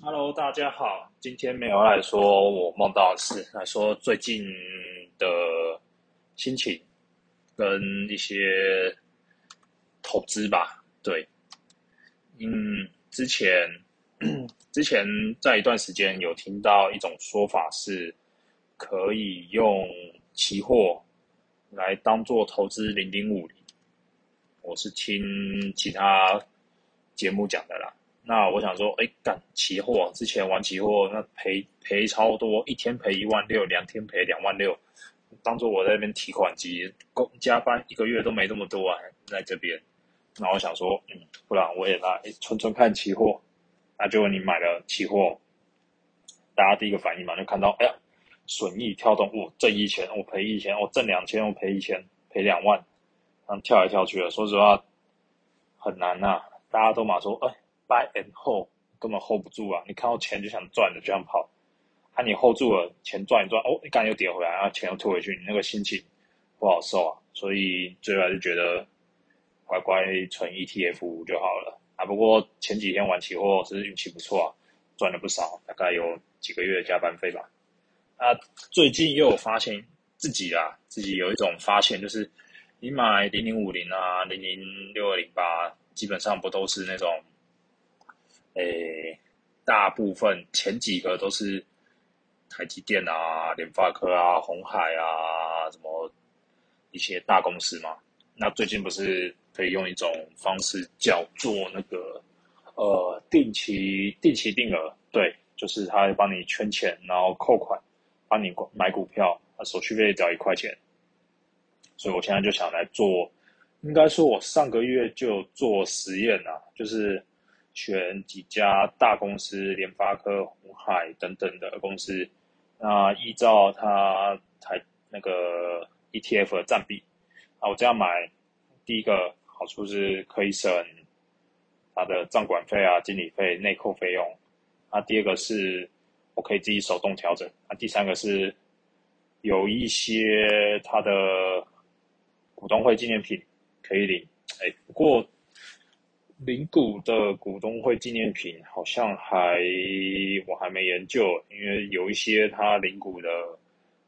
Hello，大家好，今天没有来说我梦到的事，来说最近的心情跟一些投资吧。对，嗯，之前 之前在一段时间有听到一种说法是，可以用期货来当做投资零零五零，我是听其他节目讲的啦。那我想说，哎，干期货之前玩期货，那赔赔超多，一天赔一万六，两天赔两万六，当做我在那边提款机，工加班一个月都没那么多啊，在这边。那我想说，嗯，不然我也来纯纯看期货。那就你买了期货，大家第一个反应嘛，就看到，哎呀，损益跳动，我挣一千，我赔一千，我挣两千，我赔一千，赔两万，然后跳来跳去的。说实话，很难呐，大家都嘛说，哎。Buy and hold 根本 hold 不住啊！你看到钱就想赚的，就想跑。啊，你 hold 住了，钱赚一赚，哦，你刚又跌回来，然后钱又退回去，你那个心情不好受啊。所以最后还是觉得乖乖存 ETF 就好了啊。不过前几天玩期货是运气不错啊，赚了不少，大概有几个月加班费吧。啊，最近又有发现自己啊，自己有一种发现，就是你买零零五零啊，零零六二零八，基本上不都是那种。诶，大部分前几个都是台积电啊、联发科啊、红海啊，什么一些大公司嘛。那最近不是可以用一种方式叫做那个呃定期定期定额，对，就是他会帮你圈钱，然后扣款，帮你买股票，手续费只要一块钱。所以我现在就想来做，应该说我上个月就做实验啊，就是。选几家大公司，联发科、红海等等的公司，那依照它台那个 ETF 的占比，啊，我这样买，第一个好处是可以省它的账管费啊、经理费、内扣费用，啊，第二个是我可以自己手动调整，啊，第三个是有一些它的股东会纪念品可以领，哎，不过。零股的股东会纪念品好像还我还没研究，因为有一些他零股的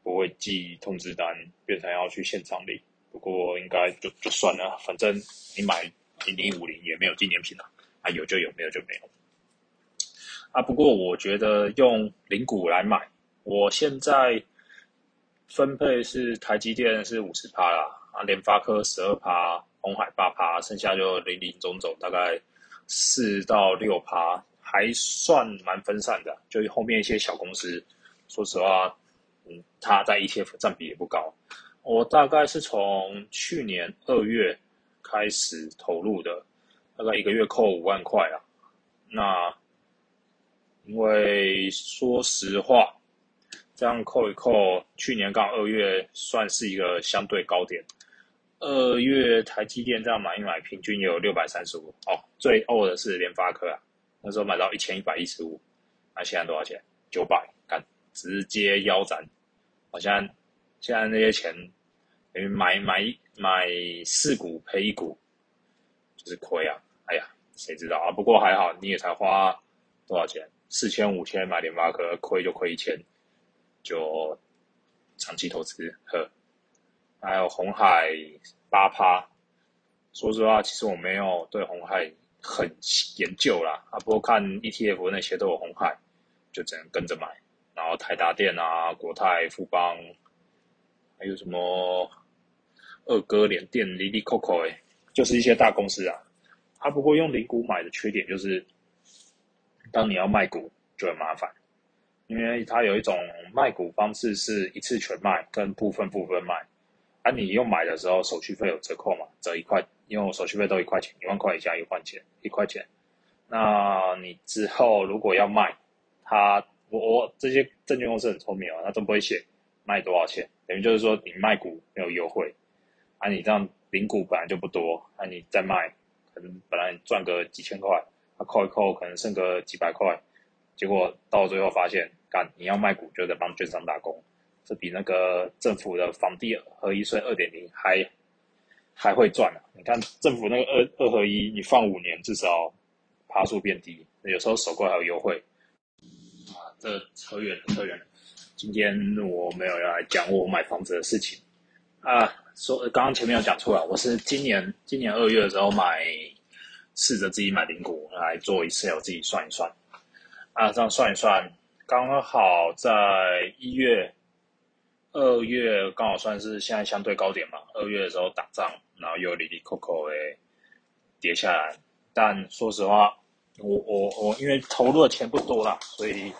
不会寄通知单，变成要去现场领。不过应该就就算了，反正你买零零五零也没有纪念品啊，啊有就有，没有就没有。啊，不过我觉得用零股来买，我现在分配是台积电是五十趴啦，啊联发科十二趴。红海八趴，剩下就零零总总，大概四到六趴，还算蛮分散的。就后面一些小公司，说实话，嗯，它在 ETF 占比也不高。我大概是从去年二月开始投入的，大概一个月扣五万块啊。那因为说实话，这样扣一扣，去年刚二月算是一个相对高点。二月台积电这样买一买，平均有六百三十五哦。最欧的是联发科啊，那时候买到一千一百一十五，那现在多少钱？九百，干直接腰斩。好像现在那些钱，等于买买买四股赔一股，就是亏啊！哎呀，谁知道啊？不过还好，你也才花多少钱？四千五千买联发科，亏就亏一千，就长期投资呵。还有红海八趴，说实话，其实我没有对红海很研究啦，啊，不过看 ETF 那些都有红海，就只能跟着买。然后台达电啊、国泰、富邦，还有什么二哥联电、利利 COCO 哎，就是一些大公司啊。啊，不过用零股买的缺点就是，当你要卖股就很麻烦，因为它有一种卖股方式是一次全卖，跟部分部分卖。啊，你用买的时候手续费有折扣嘛？折一块，因为我手续费都一块钱，一万块以下一块钱，一块钱。那你之后如果要卖，他我我这些证券公司很聪明啊，他都不会写卖多少钱，等于就是说你卖股没有优惠，啊，你这样零股本来就不多，啊，你再卖，可能本来赚个几千块，他扣一扣可能剩个几百块，结果到最后发现，干你要卖股就在帮券商打工。这比那个政府的房地合一税二点零还还会赚啊！你看政府那个二二合一，你放五年至少爬数变低，有时候首购还有优惠啊。这扯远了，扯远了。今天我没有要来讲我买房子的事情啊。说刚刚前面有讲出来，我是今年今年二月的时候买，试着自己买零股来做一次，我自己算一算啊，这样算一算，刚好在一月、二月刚好算是现在相对高点嘛。二月的时候打仗，然后又里里扣扣诶跌下来，但说实话，我我我因为投入的钱不多啦，所以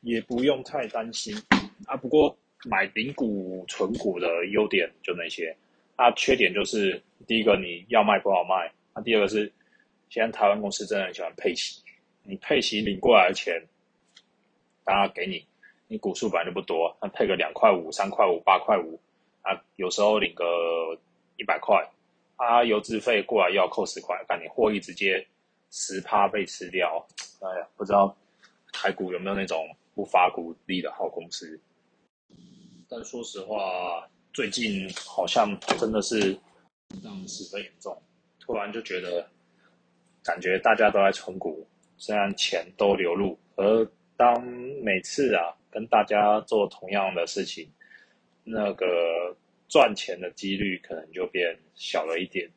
也不用太担心啊。不过买零股存股的优点就那些。它缺点就是，第一个你要卖不好卖，那第二个是，现在台湾公司真的很喜欢配息，你配息领过来的钱，当然给你，你股数本来就不多，那配个两块五、三块五、八块五，啊，有时候领个一百块，啊，邮资费过来要扣十块，但你获利直接十趴被吃掉，哎呀，不知道台股有没有那种不发股利的好公司，但说实话。最近好像真的是让十分严重，突然就觉得感觉大家都在存股，虽然钱都流入，而当每次啊跟大家做同样的事情，那个赚钱的几率可能就变小了一点。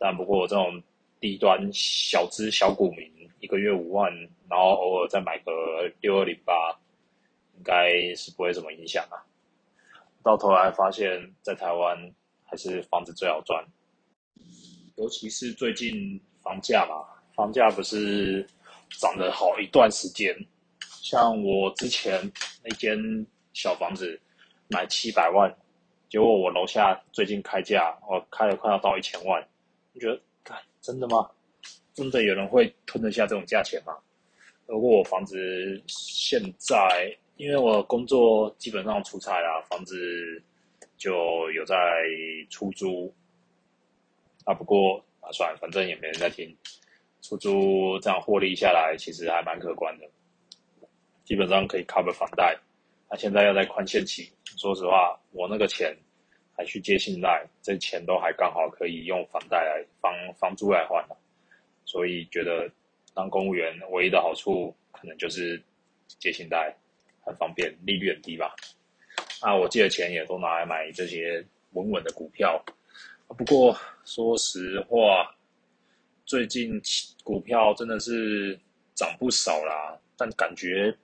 但不过这种低端小资小股民，一个月五万，然后偶尔再买个六二零八，应该是不会什么影响啊。到头来发现，在台湾还是房子最好赚，尤其是最近房价嘛，房价不是涨了好一段时间。像我之前那间小房子买七百万，结果我楼下最近开价，我开了快要到一千万。你觉得，真的吗？真的有人会吞得下这种价钱吗？如果我房子现在。因为我工作基本上出差啦，房子就有在出租啊。不过啊，算了，反正也没人在听。出租这样获利下来，其实还蛮可观的，基本上可以 cover 房贷。那现在要在宽限期，说实话，我那个钱还去借信贷，这钱都还刚好可以用房贷来房房租来换所以觉得当公务员唯一的好处，可能就是借信贷。很方便，利率很低吧？啊，我借的钱也都拿来买这些稳稳的股票。不过说实话，最近股票真的是涨不少啦，但感觉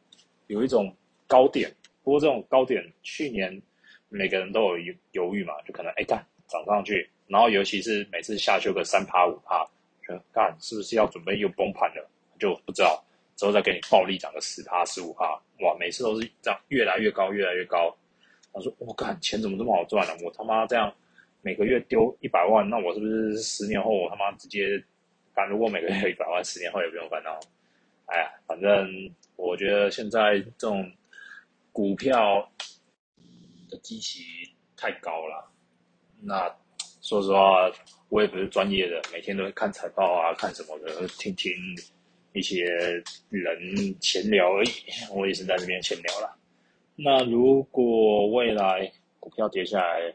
有一种高点。不过这种高点，去年每个人都有犹犹豫嘛，就可能哎干涨上去，然后尤其是每次下修个三趴五趴，就干是不是要准备又崩盘了？就不知道。之后再给你暴力涨个十趴十五趴，哇！每次都是这样越来越高，越来越高。他说：“我靠，钱怎么这么好赚呢？我他妈这样每个月丢一百万，那我是不是十年后我他妈直接……干如果每个月一百万，十年后也不用烦恼。哎呀，反正我觉得现在这种股票的基期太高了。那说实话，我也不是专业的，每天都会看财报啊，看什么的，听听。”一些人闲聊而已，我也是在这边闲聊了。那如果未来股票跌下来，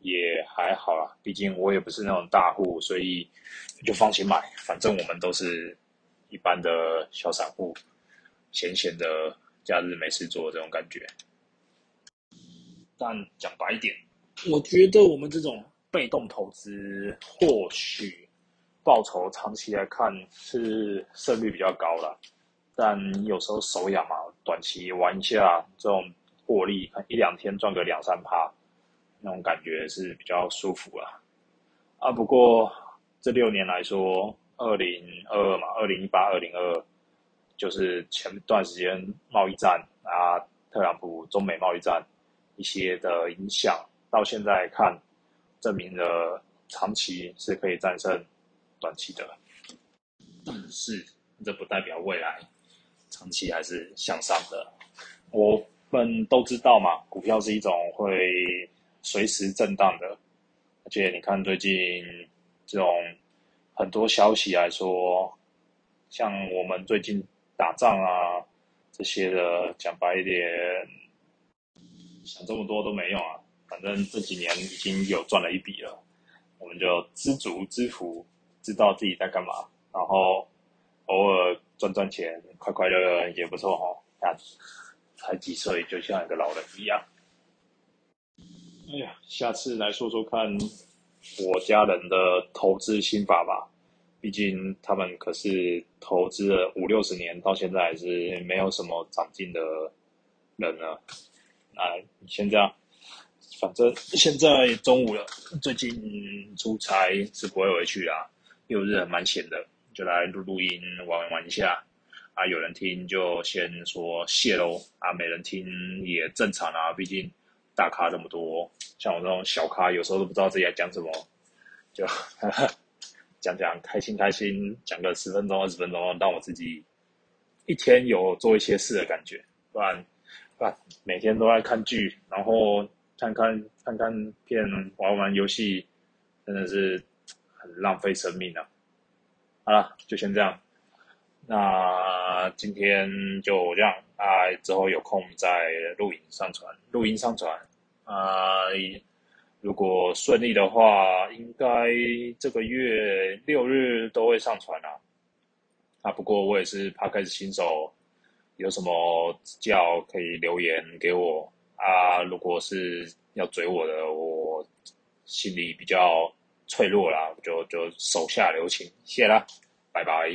也还好啦，毕竟我也不是那种大户，所以就放心买。反正我们都是一般的小散户，闲闲的假日没事做这种感觉。但讲白一点，我觉得我们这种被动投资或许。报酬长期来看是胜率比较高了，但有时候手痒嘛，短期玩一下这种获利，一两天赚个两三趴，那种感觉是比较舒服了。啊，不过这六年来说，二零二二嘛，二零一八、二零二二，就是前段时间贸易战啊，特朗普中美贸易战一些的影响，到现在看，证明了长期是可以战胜。短期的，但是这不代表未来长期还是向上的。我们都知道嘛，股票是一种会随时震荡的，而且你看最近这种很多消息来说，像我们最近打仗啊这些的，讲白一点，想这么多都没用啊。反正这几年已经有赚了一笔了，我们就知足知福。知道自己在干嘛，然后偶尔赚赚钱，快快乐乐也不错哈。呀，才几岁就像一个老人一样。哎呀，下次来说说看我家人的投资心法吧。毕竟他们可是投资了五六十年，到现在还是没有什么长进的人呢。啊，先这样，反正现在中午了，最近出差是不会回去啊。六日蛮闲的，就来录录音玩玩一下。啊，有人听就先说谢喽。啊，没人听也正常啊，毕竟大咖这么多，像我这种小咖，有时候都不知道自己在讲什么，就。讲讲开心开心，讲个十分钟二十分钟，让我自己一天有做一些事的感觉，不然不然每天都在看剧，然后看看看看片，玩玩游戏，真的是很浪费生命啊！好了，就先这样，那今天就这样啊，之后有空再录影上传，录音上传啊。如果顺利的话，应该这个月六日都会上传啊。啊，不过我也是怕开始新手，有什么指教可以留言给我啊。如果是要追我的，我心里比较脆弱啦，就就手下留情，谢啦，拜拜。